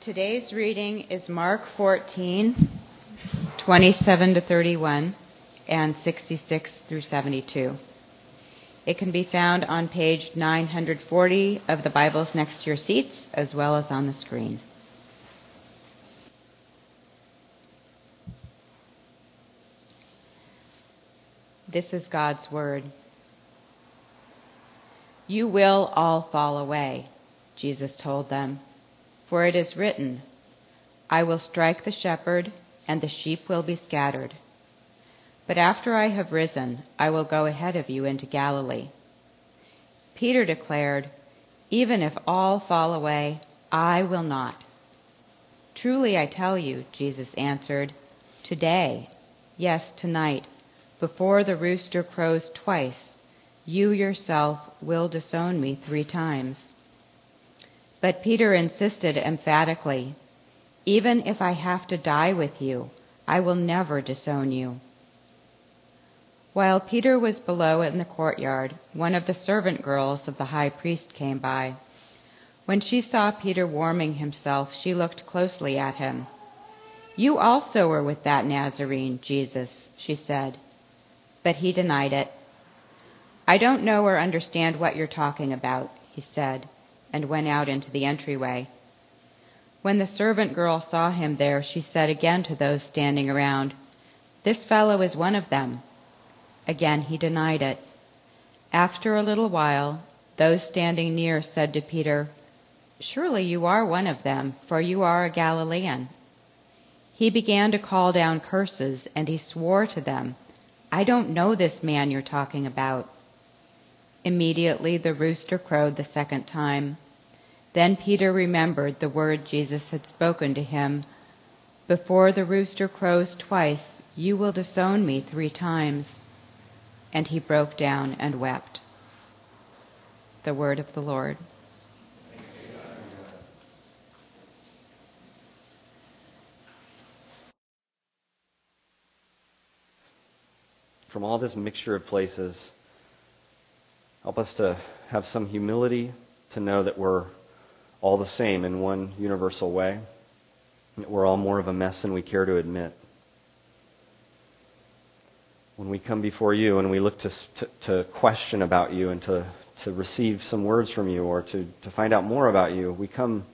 Today's reading is Mark 14, 27 to 31, and 66 through 72. It can be found on page 940 of the Bibles next to your seats, as well as on the screen. This is God's Word. You will all fall away, Jesus told them, for it is written, I will strike the shepherd, and the sheep will be scattered. But after I have risen, I will go ahead of you into Galilee. Peter declared, Even if all fall away, I will not. Truly I tell you, Jesus answered, Today, yes, tonight, before the rooster crows twice, you yourself will disown me three times. But Peter insisted emphatically, Even if I have to die with you, I will never disown you. While Peter was below in the courtyard, one of the servant girls of the high priest came by. When she saw Peter warming himself, she looked closely at him. You also were with that Nazarene, Jesus, she said but he denied it. I don't know or understand what you're talking about, he said, and went out into the entryway. When the servant girl saw him there, she said again to those standing around, This fellow is one of them. Again he denied it. After a little while, those standing near said to Peter, Surely you are one of them, for you are a Galilean. He began to call down curses, and he swore to them I don't know this man you're talking about. Immediately the rooster crowed the second time. Then Peter remembered the word Jesus had spoken to him Before the rooster crows twice, you will disown me three times. And he broke down and wept. The word of the Lord. from all this mixture of places. Help us to have some humility to know that we're all the same in one universal way, that we're all more of a mess than we care to admit. When we come before you and we look to, to, to question about you and to, to receive some words from you or to, to find out more about you, we come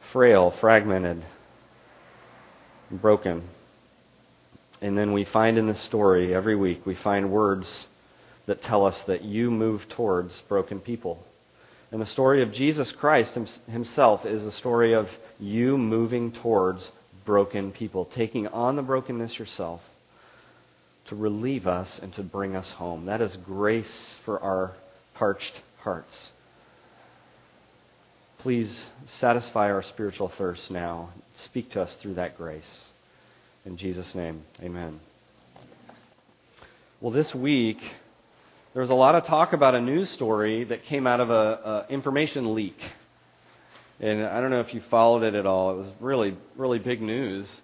frail, fragmented, broken. And then we find in the story every week, we find words that tell us that you move towards broken people. And the story of Jesus Christ himself is a story of you moving towards broken people, taking on the brokenness yourself to relieve us and to bring us home. That is grace for our parched hearts. Please satisfy our spiritual thirst now. Speak to us through that grace. In Jesus' name, amen. Well, this week, there was a lot of talk about a news story that came out of an information leak. And I don't know if you followed it at all. It was really, really big news.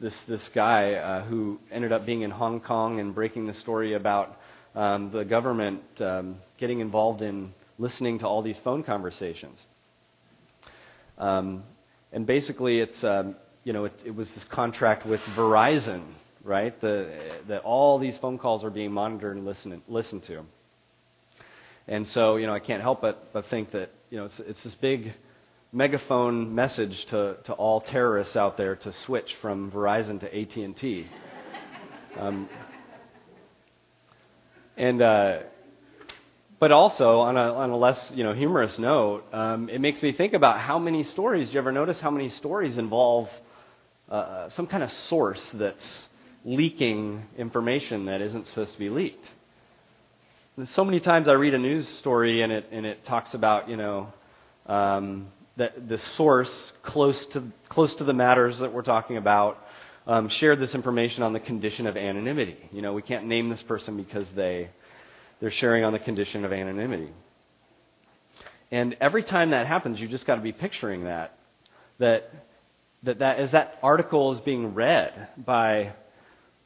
This, this guy uh, who ended up being in Hong Kong and breaking the story about um, the government um, getting involved in listening to all these phone conversations. Um, and basically, it's um, you know, it, it was this contract with Verizon, right? The, that all these phone calls are being monitored and listened, listened to. And so, you know, I can't help but, but think that, you know, it's, it's this big megaphone message to, to all terrorists out there to switch from Verizon to AT&T. Um, and, uh, but also, on a, on a less you know, humorous note, um, it makes me think about how many stories, do you ever notice how many stories involve uh, some kind of source that's leaking information that isn't supposed to be leaked. And so many times I read a news story and it, and it talks about, you know, um, that the source close to, close to the matters that we're talking about um, shared this information on the condition of anonymity. You know, we can't name this person because they, they're sharing on the condition of anonymity. And every time that happens, you just got to be picturing that. That that, that as that article is being read by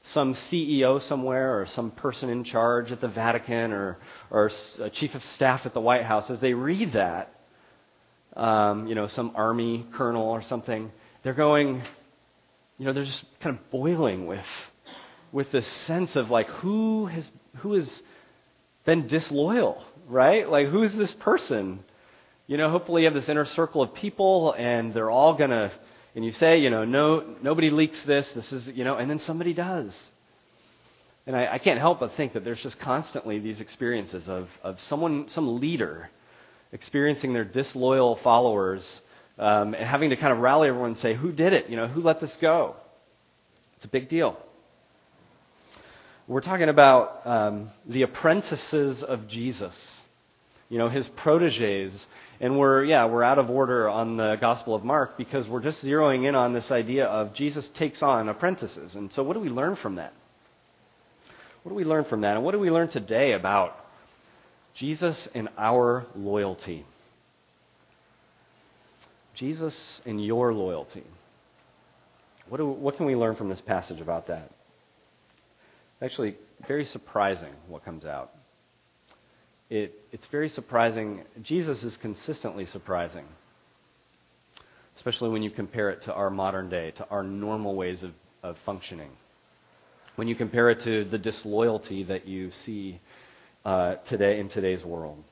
some CEO somewhere or some person in charge at the Vatican or, or a chief of staff at the White House, as they read that, um, you know, some army colonel or something. They're going, you know, they're just kind of boiling with, with this sense of like, who has, who has been disloyal, right? Like, who's this person? You know, hopefully you have this inner circle of people and they're all going to, and you say, you know, no, nobody leaks this, this is, you know, and then somebody does. And I, I can't help but think that there's just constantly these experiences of, of someone, some leader experiencing their disloyal followers um, and having to kind of rally everyone and say, who did it? You know, who let this go? It's a big deal. We're talking about um, the apprentices of Jesus, you know, his proteges. And we're, yeah, we're out of order on the Gospel of Mark because we're just zeroing in on this idea of Jesus takes on apprentices. And so, what do we learn from that? What do we learn from that? And what do we learn today about Jesus and our loyalty. Jesus and your loyalty. What, do, what can we learn from this passage about that? Actually, very surprising what comes out. It, it's very surprising. Jesus is consistently surprising, especially when you compare it to our modern day, to our normal ways of, of functioning. When you compare it to the disloyalty that you see uh, today in today's world.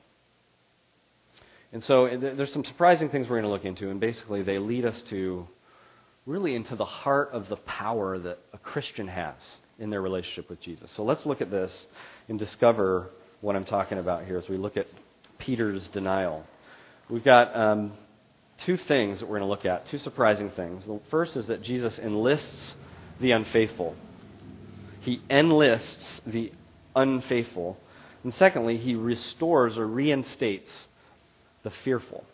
And so there's some surprising things we're going to look into, and basically they lead us to really into the heart of the power that a Christian has in their relationship with Jesus. So let's look at this and discover what I'm talking about here as we look at Peter's denial. We've got um, two things that we're going to look at, two surprising things. The first is that Jesus enlists the unfaithful. He enlists the unfaithful and secondly, he restores or reinstates the fearful.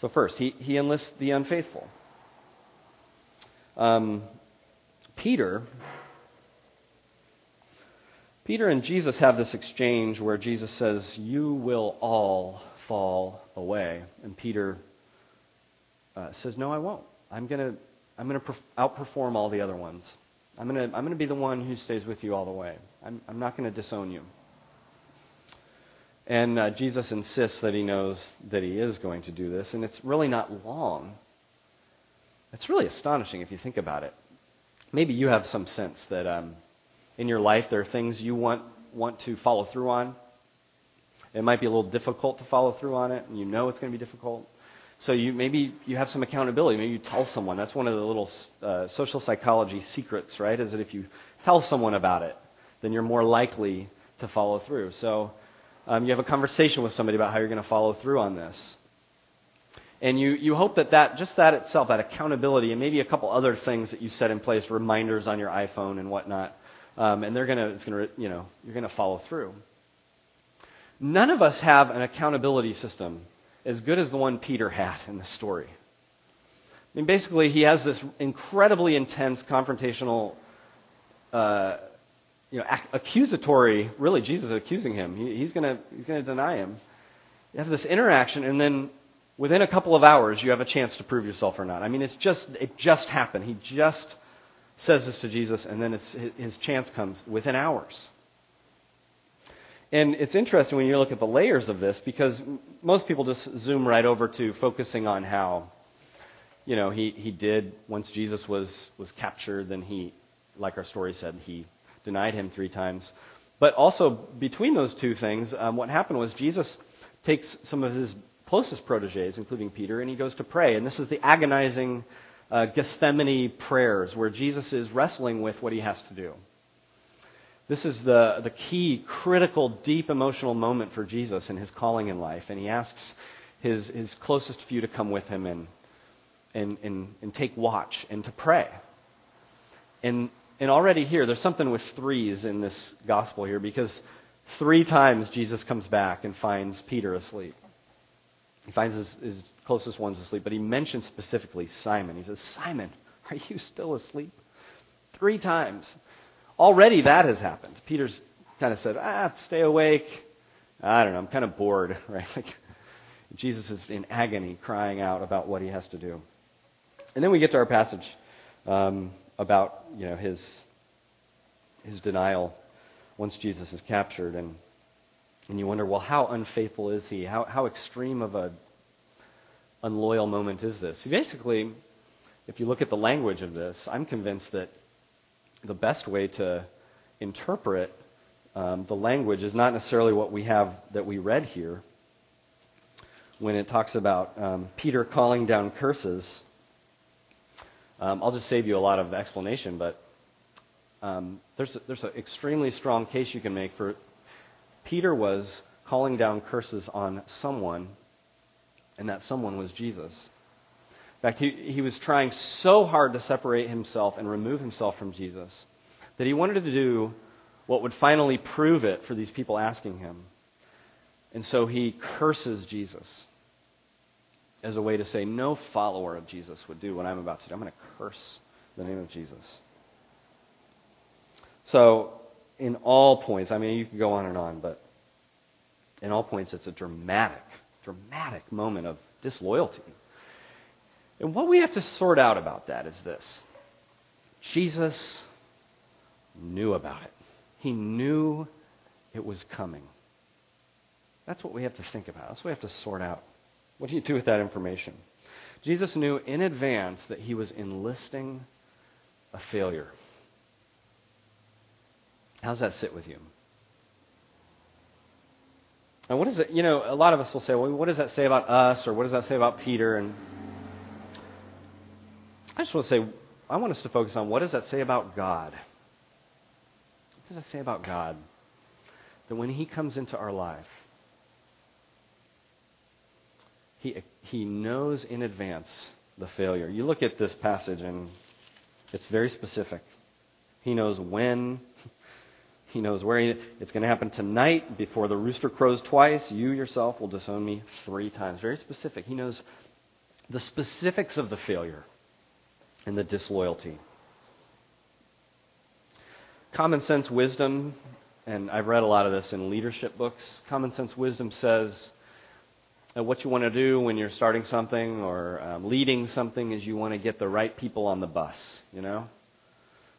So, first, he, he enlists the unfaithful. Um, Peter, Peter and Jesus have this exchange where Jesus says, You will all fall away. And Peter uh, says, No, I won't. I'm going to I'm going to outperform all the other ones. I'm going to I'm to be the one who stays with you all the way. I'm, I'm not going to disown you. And uh, Jesus insists that he knows that he is going to do this, and it's really not long. It's really astonishing if you think about it. Maybe you have some sense that um, in your life there are things you want, want to follow through on. It might be a little difficult to follow through on it, and you know it's going to be difficult. So you maybe you have some accountability. Maybe you tell someone. That's one of the little uh, social psychology secrets, right? Is that if you tell someone about it, then you're more likely to follow through. So um, you have a conversation with somebody about how you're going to follow through on this. And you, you hope that, that just that itself, that accountability, and maybe a couple other things that you set in place, reminders on your iPhone and whatnot, um, and they're to, it's to, you know, you're to follow through. None of us have an accountability system as good as the one Peter had in the story. I mean, basically, he has this incredibly intense confrontational uh, you know, ac- accusatory, really, Jesus is accusing him. He, he's gonna, he's gonna deny him. You have this interaction, and then within a couple of hours, you have a chance to prove yourself or not. I mean, it's just, it just happened. He just says this to Jesus, and then his chance comes within hours. And it's interesting when you look at the layers of this because most people just zoom right over to focusing on how, you know, he, he did, once Jesus was, was captured, then he, like our story said, he denied him three times. But also, between those two things, um, what happened was Jesus takes some of his closest proteges, including Peter, and he goes to pray. And this is the agonizing uh, Gethsemane prayers where Jesus is wrestling with what he has to do. This is the, the key, critical, deep emotional moment for Jesus in his calling in life. And he asks his, his closest few to come with him and, and, and, and take watch and to pray. And and already here, there's something with threes in this gospel here because three times Jesus comes back and finds Peter asleep. He finds his, his closest ones asleep, but he mentions specifically Simon. He says, Simon, are you still asleep? Three times. Already that has happened. Peter's kind of said, ah, stay awake. I don't know, I'm kind of bored, right? Like, Jesus is in agony, crying out about what he has to do. And then we get to our passage. Um, about you know, his, his denial once Jesus is captured. And And you wonder, well, how unfaithful is he? How, how extreme of a unloyal moment is this? Basically, if you look at the language of this, I'm convinced that the best way to interpret um, the language is not necessarily what we have that we read here when it talks about um, Peter calling down curses. Um, I'll just save you a lot of explanation, but um, there's, a, there's an extremely strong case you can make for Peter was calling down curses on someone, and that someone was Jesus. In fact, he, he was trying so hard to separate himself and remove himself from Jesus that he wanted to do what would finally prove it for these people asking him. And so he curses Jesus as a way to say, no follower of Jesus would do what I'm about to do. I'm going to curse the name of Jesus. So, in all points, I mean, you could go on and on, but in all points, it's a dramatic, dramatic moment of disloyalty. And what we have to sort out about that is this Jesus knew about it, he knew it was coming. That's what we have to think about. That's what we have to sort out. What do you do with that information? Jesus knew in advance that he was enlisting a failure. How does that sit with you? And what is it, you know, a lot of us will say, well, what does that say about us, or what does that say about Peter? And I just want to say, I want us to focus on what does that say about God? What does that say about God? That when He comes into our life, He, he knows in advance the failure. You look at this passage, and it's very specific. He knows when he knows where he, it's going to happen tonight before the rooster crows twice. You yourself will disown me three times. Very specific. He knows the specifics of the failure and the disloyalty. Common sense wisdom, and I've read a lot of this in leadership books. Common sense wisdom says that what you want to do when you're starting something or um, leading something is you want to get the right people on the bus, you know?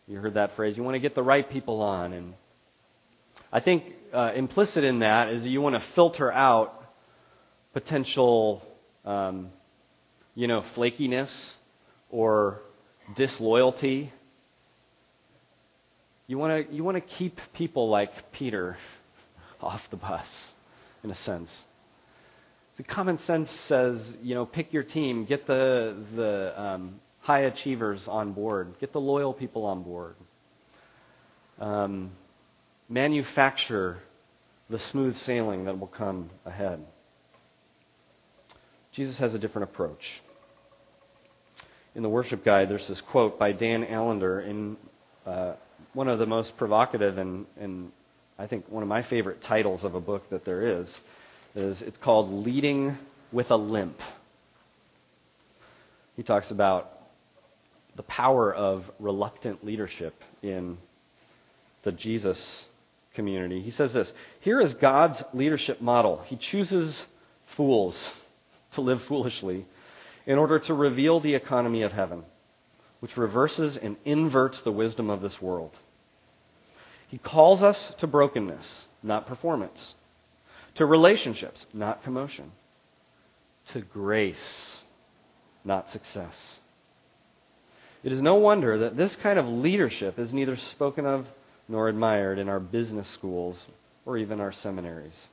You heard that phrase. You want to get the right people on. And I think uh, implicit in that is that you want to filter out potential, um, you know, flakiness or disloyalty. You want to you want to keep people like Peter off the bus, in a sense. The common sense says, you know, pick your team, get the the um, high achievers on board, get the loyal people on board. Um, manufacture the smooth sailing that will come ahead. Jesus has a different approach. In the worship guide, there's this quote by Dan Allender in uh, one of the most provocative and, and I think one of my favorite titles of a book that there is. is it's called Leading with a Limp. He talks about the power of reluctant leadership in the Jesus community. He says this Here is God's leadership model. He chooses fools to live foolishly in order to reveal the economy of heaven, which reverses and inverts the wisdom of this world. He calls us to brokenness, not performance, to relationships, not commotion, to grace, not success. It is no wonder that this kind of leadership is neither spoken of nor admired in our business schools or even our seminaries.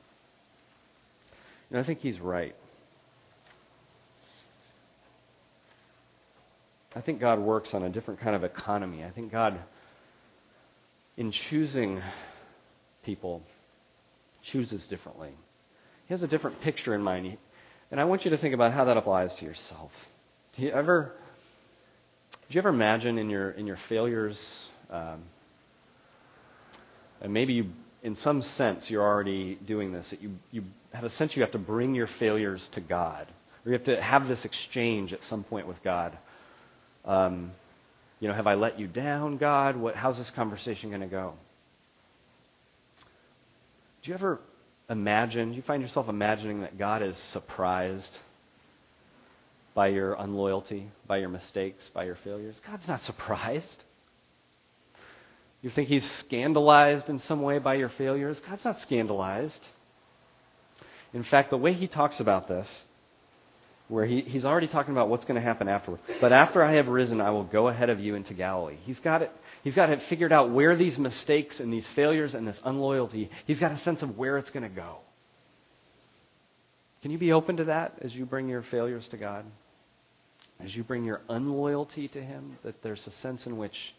And I think he's right. I think God works on a different kind of economy. I think God, in choosing people, chooses differently. He has a different picture in mind. And I want you to think about how that applies to yourself. Do you ever, do you ever imagine in your, in your failures, um, and maybe you, in some sense, you're already doing this, that you, you have a sense you have to bring your failures to God. Or you have to have this exchange at some point with God. Um, you know, have I let you down, God? What, how's this conversation going to go? Do you ever imagine, you find yourself imagining that God is surprised by your unloyalty, by your mistakes, by your failures? God's not surprised. You think he's scandalized in some way by your failures? God's not scandalized. In fact, the way he talks about this, where he, he's already talking about what's going to happen afterward. But after I have risen, I will go ahead of you into Galilee. He's got it. He's got it figured out where these mistakes and these failures and this unloyalty, he's got a sense of where it's going to go. Can you be open to that as you bring your failures to God? As you bring your unloyalty to Him, that there's a sense in which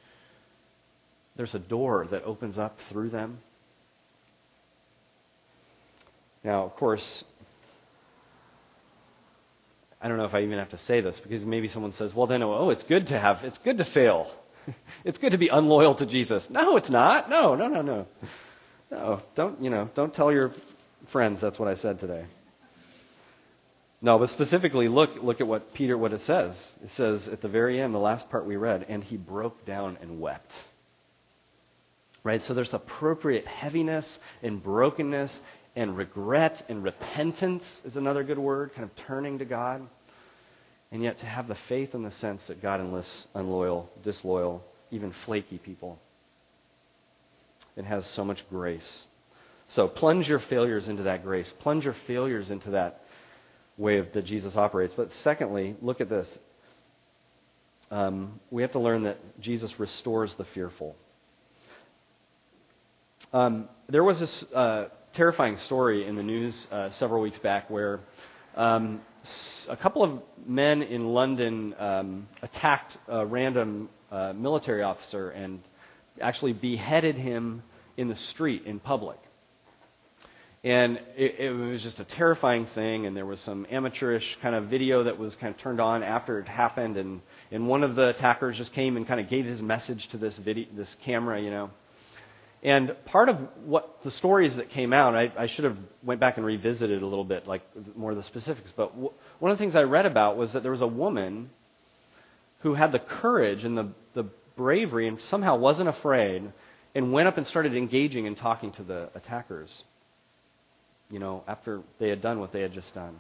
there's a door that opens up through them? Now, of course, I don't know if I even have to say this because maybe someone says, well, then, oh, it's good to have, it's good to fail. it's good to be unloyal to Jesus. No, it's not. No, no, no, no. No, don't, you know, don't tell your friends that's what I said today. No, but specifically look look at what Peter what it says. It says at the very end, the last part we read, and he broke down and wept. Right? So there's appropriate heaviness and brokenness and regret and repentance is another good word, kind of turning to God. And yet to have the faith in the sense that God enlists unloyal, disloyal, even flaky people. It has so much grace. So plunge your failures into that grace. Plunge your failures into that way of, that Jesus operates. But secondly, look at this. Um, we have to learn that Jesus restores the fearful. Um, there was this uh, terrifying story in the news uh, several weeks back where um, a couple of men in London um, attacked a random uh, military officer and actually beheaded him in the street in public. And it, it, was just a terrifying thing, and there was some amateurish kind of video that was kind of turned on after it happened, and, and one of the attackers just came and kind of gave his message to this video, this camera, you know. And part of what the stories that came out, I, I should have went back and revisited a little bit, like more of the specifics. But w- one of the things I read about was that there was a woman who had the courage and the, the bravery and somehow wasn't afraid and went up and started engaging and talking to the attackers you know, after they had done what they had just done.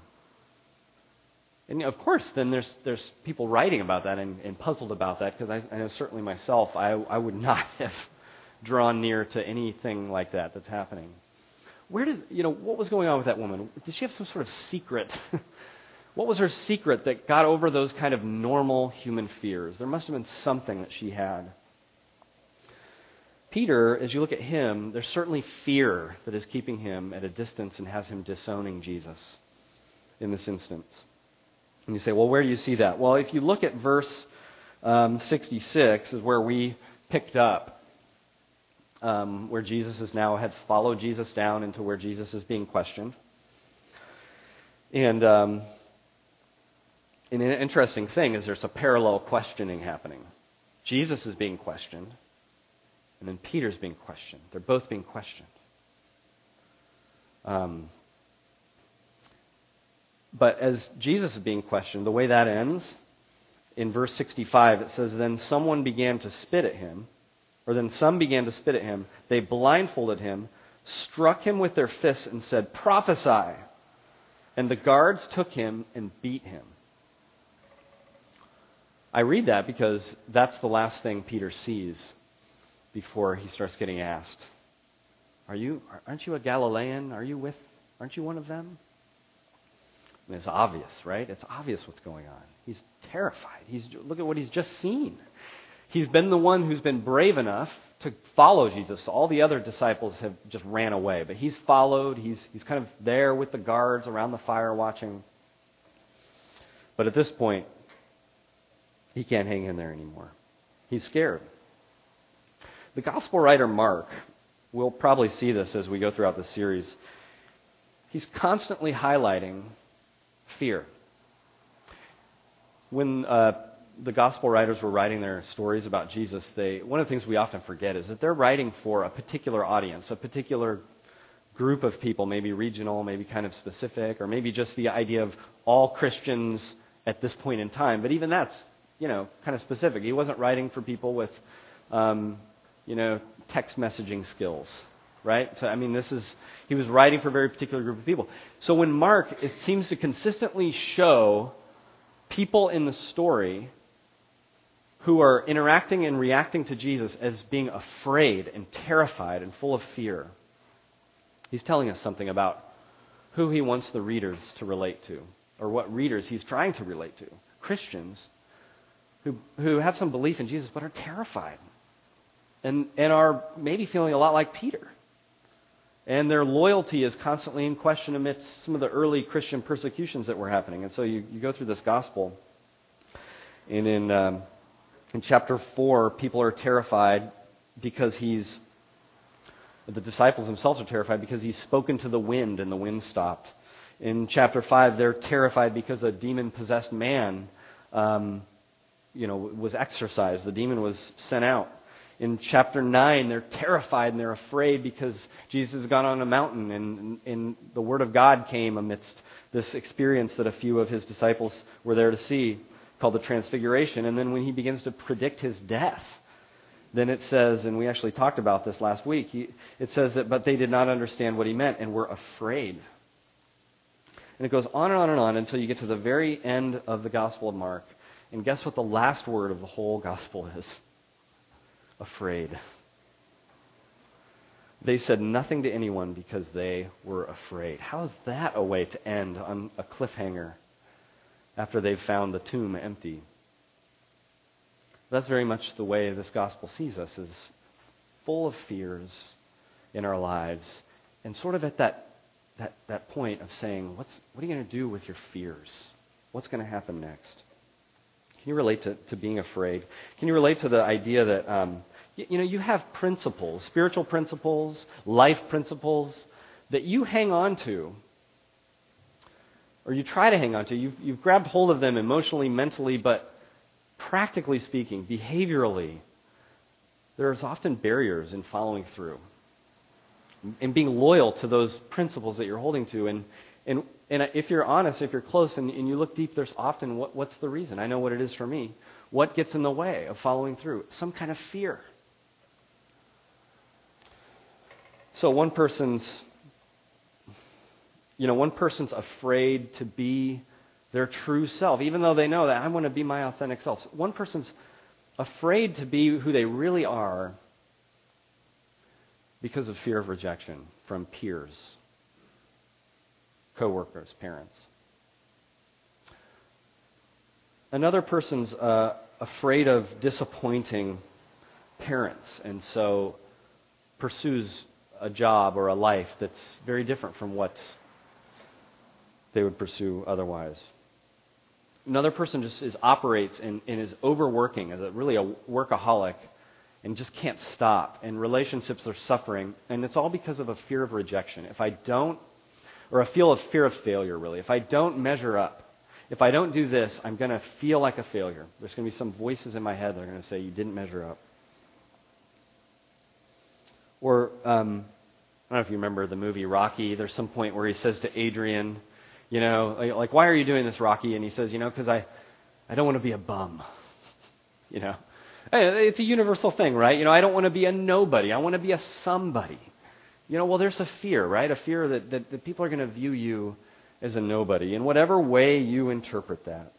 And of course, then there's, there's people writing about that and, and puzzled about that because I, I, know certainly myself, I, I would not have drawn near to anything like that that's happening. Where does, you know, what was going on with that woman? Did she have some sort of secret? what was her secret that got over those kind of normal human fears? There must have been something that she had. Peter, as you look at him, there's certainly fear that is keeping him at a distance and has him disowning Jesus in this instance. And you say, well, where do you see that? Well, if you look at verse um, 66, is where we picked up, um, where Jesus is now had followed Jesus down into where Jesus is being questioned. And, um, and an interesting thing is there's a parallel questioning happening. Jesus is being questioned and then Peter's being questioned. They're both being questioned. Um, but as Jesus is being questioned, the way that ends, in verse 65, it says, Then someone began to spit at him, or then some began to spit at him. They blindfolded him, struck him with their fists, and said, Prophesy! And the guards took him and beat him. I read that because that's the last thing Peter sees before he starts getting asked, Are you, aren't you a Galilean? Are you with, aren't you one of them? It's obvious, right? It's obvious what's going on. He's terrified. He's, look at what he's just seen. He's been the one who's been brave enough to follow Jesus. All the other disciples have just ran away, but he's followed. He's, he's kind of there with the guards around the fire watching. But at this point, he can't hang in there anymore. He's scared. The gospel writer Mark, we'll probably see this as we go throughout the series, he's constantly highlighting fear. When uh, the gospel writers were writing their stories about Jesus, they, one of the things we often forget is that they're writing for a particular audience, a particular group of people, maybe regional, maybe kind of specific, or maybe just the idea of all Christians at this point in time. But even that's, you know, kind of specific. He wasn't writing for people with um, you know, text messaging skills, right? So, I mean, this is, he was writing for a very particular group of people. So when Mark, it seems to consistently show people in the story who are interacting and reacting to Jesus as being afraid and terrified and full of fear. He's telling us something about who he wants the readers to relate to, or what readers he's trying to relate to. Christians who, who have some belief in Jesus but are terrified and, and are maybe feeling a lot like Peter. And their loyalty is constantly in question amidst some of the early Christian persecutions that were happening. And so you, you go through this gospel, and in, um, in chapter 4, people are terrified because he's, the disciples themselves are terrified because he's spoken to the wind and the wind stopped. In chapter 5, they're terrified because a demon possessed man um, you know, was exorcised. The demon was sent out. In chapter 9, they're terrified and they're afraid because Jesus has gone on a mountain and, and the Word of God came amidst this experience that a few of his disciples were there to see, called the Transfiguration. And then when he begins to predict his death, then it says, and we actually talked about this last week, he, it says that, but they did not understand what he meant and were afraid. And it goes on and on and on until you get to the very end of the Gospel of Mark. And guess what the last word of the whole gospel is? Afraid. They said nothing to anyone because they were afraid. How is that a way to end on a cliffhanger after they've found the tomb empty? That's very much the way this gospel sees us is full of fears in our lives and sort of at that, that, that point of saying, What's, what are you going to do with your fears? What's going to happen next? Can you relate to, to being afraid? Can you relate to the idea that, um, you, you know, you have principles, spiritual principles, life principles that you hang on to, or you try to hang on to. You've, you've grabbed hold of them emotionally, mentally, but practically speaking, behaviorally, there's often barriers in following through and being loyal to those principles that you're holding to. And, and and if you're honest, if you're close and, and you look deep, there's often what, what's the reason? I know what it is for me. What gets in the way of following through? Some kind of fear. So one person's, you know, one person's afraid to be their true self, even though they know that I want to be my authentic self. So one person's afraid to be who they really are because of fear of rejection from peers coworkers, parents. Another person's uh, afraid of disappointing parents, and so pursues a job or a life that's very different from what they would pursue otherwise. Another person just is operates and, and is overworking as a really a workaholic and just can't stop and relationships are suffering and it's all because of a fear of rejection. If I don't or a feel of fear of failure, really. If I don't measure up, if I don't do this, I'm going to feel like a failure. There's going to be some voices in my head that are going to say, You didn't measure up. Or, um, I don't know if you remember the movie Rocky. There's some point where he says to Adrian, You know, like, why are you doing this, Rocky? And he says, You know, because I, I don't want to be a bum. you know, it's a universal thing, right? You know, I don't want to be a nobody. I want to be a somebody. You know, well, there's a fear, right? A fear that, that, that people are going to view you as a nobody in whatever way you interpret that.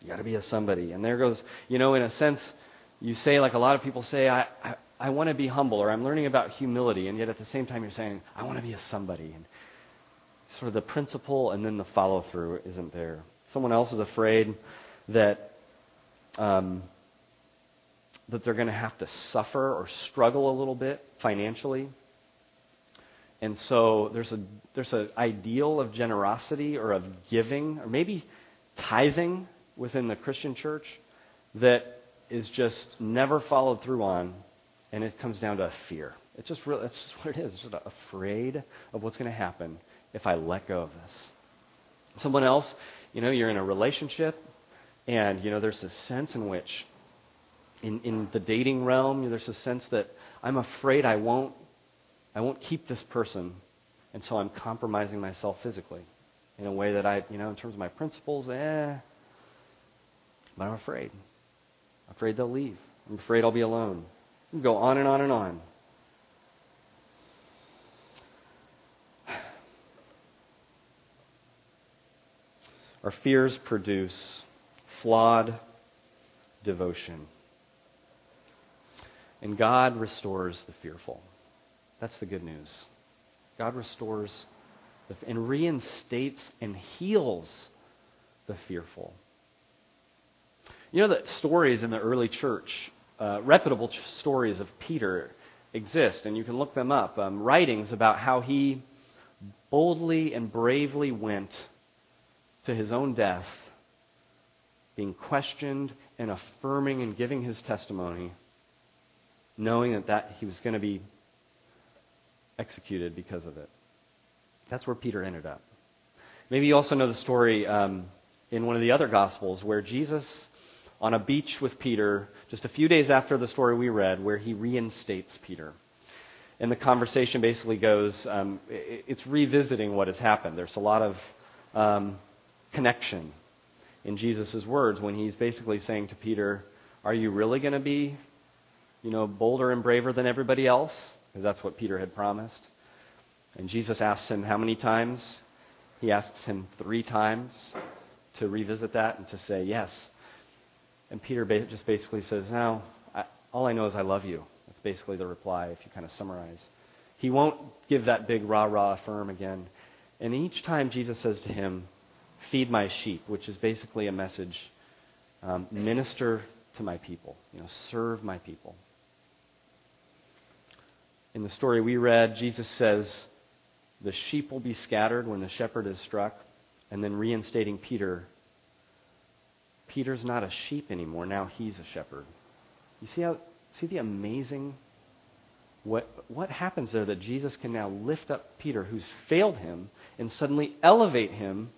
You got to be a somebody. And there goes, you know, in a sense, you say, like a lot of people say, I, I, I want to be humble, or I'm learning about humility, and yet at the same time you're saying, I want to be a somebody. And sort of the principle and then the follow through isn't there. Someone else is afraid that. Um, that they're going to have to suffer or struggle a little bit financially and so there's a there's an ideal of generosity or of giving or maybe tithing within the Christian church that is just never followed through on, and it comes down to a fear. It's just real. That's just what it is. It's just afraid of what's going to happen if I let go of this. Someone else, you know, you're in a relationship, and you know, there's a sense in which, in in the dating realm, there's a sense that I'm afraid I won't I won't keep this person, and so I'm compromising myself physically in a way that I, you know, in terms of my principles, eh. But I'm afraid. I'm afraid they'll leave. I'm afraid I'll be alone. Go on and on and on. Our fears produce flawed devotion. And God restores the fearful. That's the good news. God restores and reinstates and heals the fearful. You know that stories in the early church, uh, reputable ch- stories of Peter exist, and you can look them up. Um, writings about how he boldly and bravely went to his own death, being questioned and affirming and giving his testimony, knowing that, that he was going to be executed because of it. That's where Peter ended up. Maybe you also know the story um, in one of the other Gospels where Jesus, on a beach with Peter, just a few days after the story we read, where he reinstates Peter. And the conversation basically goes um, it's revisiting what has happened. There's a lot of um, connection in Jesus' words when he's basically saying to Peter, Are you really going to be, you know, bolder and braver than everybody else? Because that's what Peter had promised. And Jesus asks him how many times? He asks him three times to revisit that and to say, Yes. And Peter just basically says, No, all I know is I love you. That's basically the reply if you kind of summarize. He won't give that big rah rah affirm again. And each time Jesus says to him, Feed my sheep, which is basically a message um, minister to my people, you know, serve my people. In the story we read, Jesus says, the sheep will be scattered when the shepherd is struck, and then reinstating Peter. Peter's not a sheep anymore. Now he's a shepherd. You see how see the amazing what what happens there that Jesus can now lift up Peter who's failed him and suddenly elevate him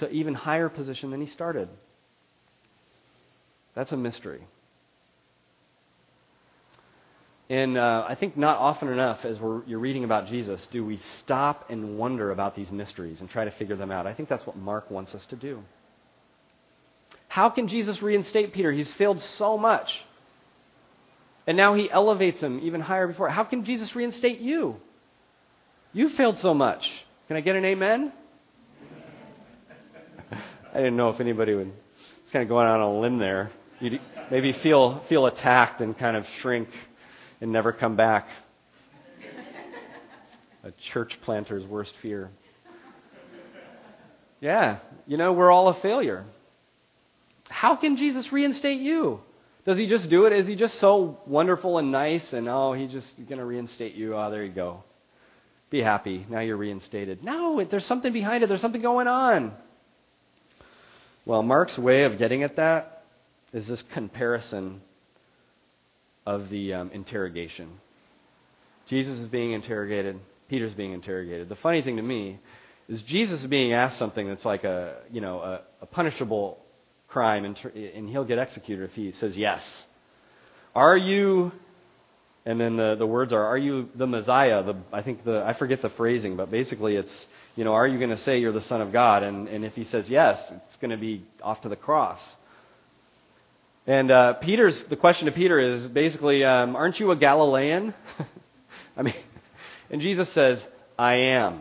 to even higher position than he started. That's a mystery. And uh, I think not often enough, as you're reading about Jesus, do we stop and wonder about these mysteries and try to figure them out. I think that's what Mark wants us to do. How can Jesus reinstate Peter? He's failed so much. And now he elevates him even higher before. How can Jesus reinstate you? You failed so much. Can I get an amen? I didn't know if anybody would. It's kind of going on a limb there. You'd maybe feel, feel attacked and kind of shrink and never come back. A church planter's worst fear. Yeah, you know, we're all a failure. How can Jesus reinstate you? Does he just do it? Is he just so wonderful and nice and oh, he's just going to reinstate you? Oh, there you go. Be happy. Now you're reinstated. No, there's something behind it. There's something going on. Well, Mark's way of getting at that is this comparison of the um, interrogation. Jesus is being interrogated, Peter's being interrogated. The funny thing to me is Jesus is being asked something that's like a, you know, a, a punishable crime, and, and he'll get executed if he says yes. Are you, and then the, the words are, are you the Messiah? The, I think the, I forget the phrasing, but basically it's, you know, are you going to say you're the Son of God? And, and if he says yes, it's going to be off to the cross. And uh, Peter's the question to Peter is basically, um, aren't you a Galilean? I mean, and Jesus says, I am.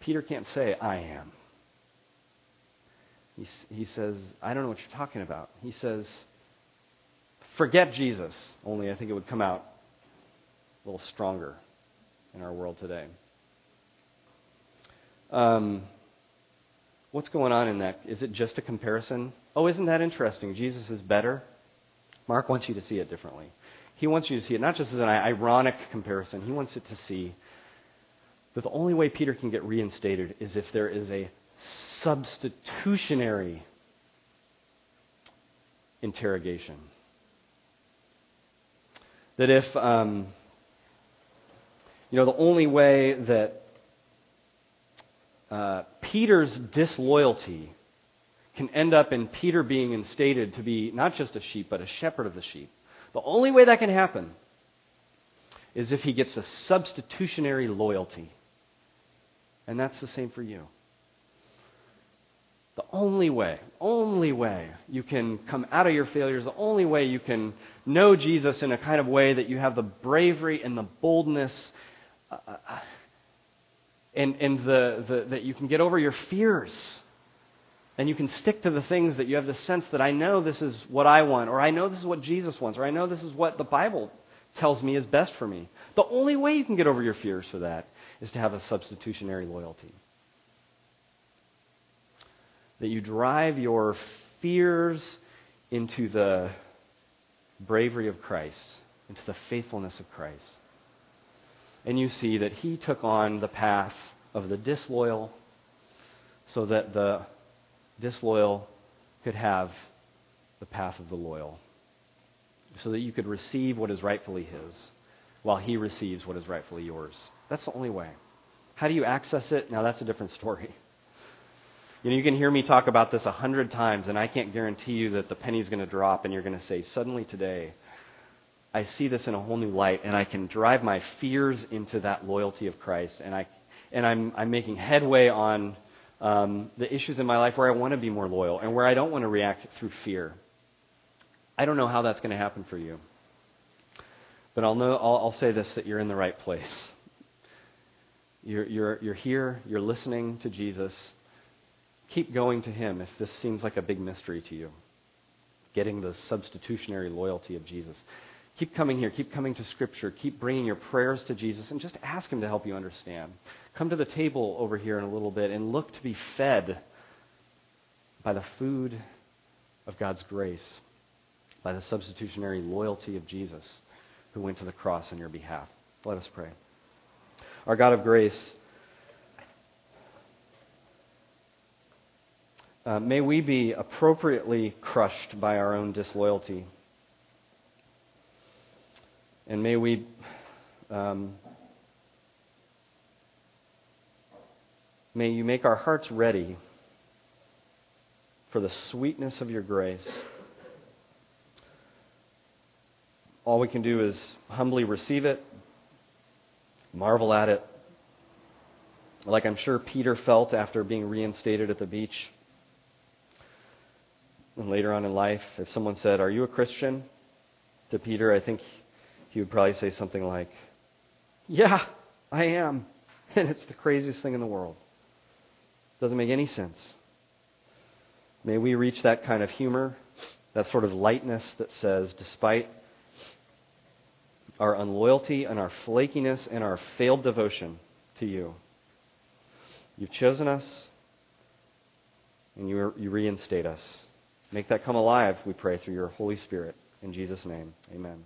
Peter can't say, I am. He, he says, I don't know what you're talking about. He says, forget Jesus. Only I think it would come out a little stronger in our world today. Um, what's going on in that? Is it just a comparison? Oh, isn't that interesting? Jesus is better. Mark wants you to see it differently. He wants you to see it not just as an ironic comparison, he wants it to see that the only way Peter can get reinstated is if there is a substitutionary interrogation. That if, um, you know, the only way that uh, Peter's disloyalty can end up in Peter being instated to be not just a sheep, but a shepherd of the sheep. The only way that can happen is if he gets a substitutionary loyalty. And that's the same for you. The only way, only way you can come out of your failures, the only way you can know Jesus in a kind of way that you have the bravery and the boldness uh, uh and, and the, the, that you can get over your fears and you can stick to the things that you have the sense that I know this is what I want, or I know this is what Jesus wants, or I know this is what the Bible tells me is best for me. The only way you can get over your fears for that is to have a substitutionary loyalty. That you drive your fears into the bravery of Christ, into the faithfulness of Christ. And you see that he took on the path of the disloyal so that the disloyal could have the path of the loyal. So that you could receive what is rightfully his while he receives what is rightfully yours. That's the only way. How do you access it? Now, that's a different story. You know, you can hear me talk about this a hundred times, and I can't guarantee you that the penny's going to drop and you're going to say, suddenly today, I see this in a whole new light, and I can drive my fears into that loyalty of Christ, and, I, and I'm, I'm making headway on um, the issues in my life where I want to be more loyal and where I don't want to react through fear. I don't know how that's going to happen for you. But I'll, know, I'll, I'll say this that you're in the right place. You're, you're, you're here, you're listening to Jesus. Keep going to him if this seems like a big mystery to you. Getting the substitutionary loyalty of Jesus. Keep coming here. Keep coming to Scripture. Keep bringing your prayers to Jesus and just ask him to help you understand. Come to the table over here in a little bit and look to be fed by the food of God's grace, by the substitutionary loyalty of Jesus who went to the cross on your behalf. Let us pray. Our God of grace, uh, may we be appropriately crushed by our own disloyalty. And may we um, may you make our hearts ready for the sweetness of your grace all we can do is humbly receive it, marvel at it, like I'm sure Peter felt after being reinstated at the beach. And later on in life, if someone said, Are you a Christian? to Peter, I think he would probably say something like, Yeah, I am. And it's the craziest thing in the world. Doesn't make any sense. May we reach that kind of humor, that sort of lightness that says, despite our unloyalty and our flakiness and our failed devotion to you. You've chosen us and you, you reinstate us. Make that come alive, we pray, through your Holy Spirit. In Jesus' name, amen.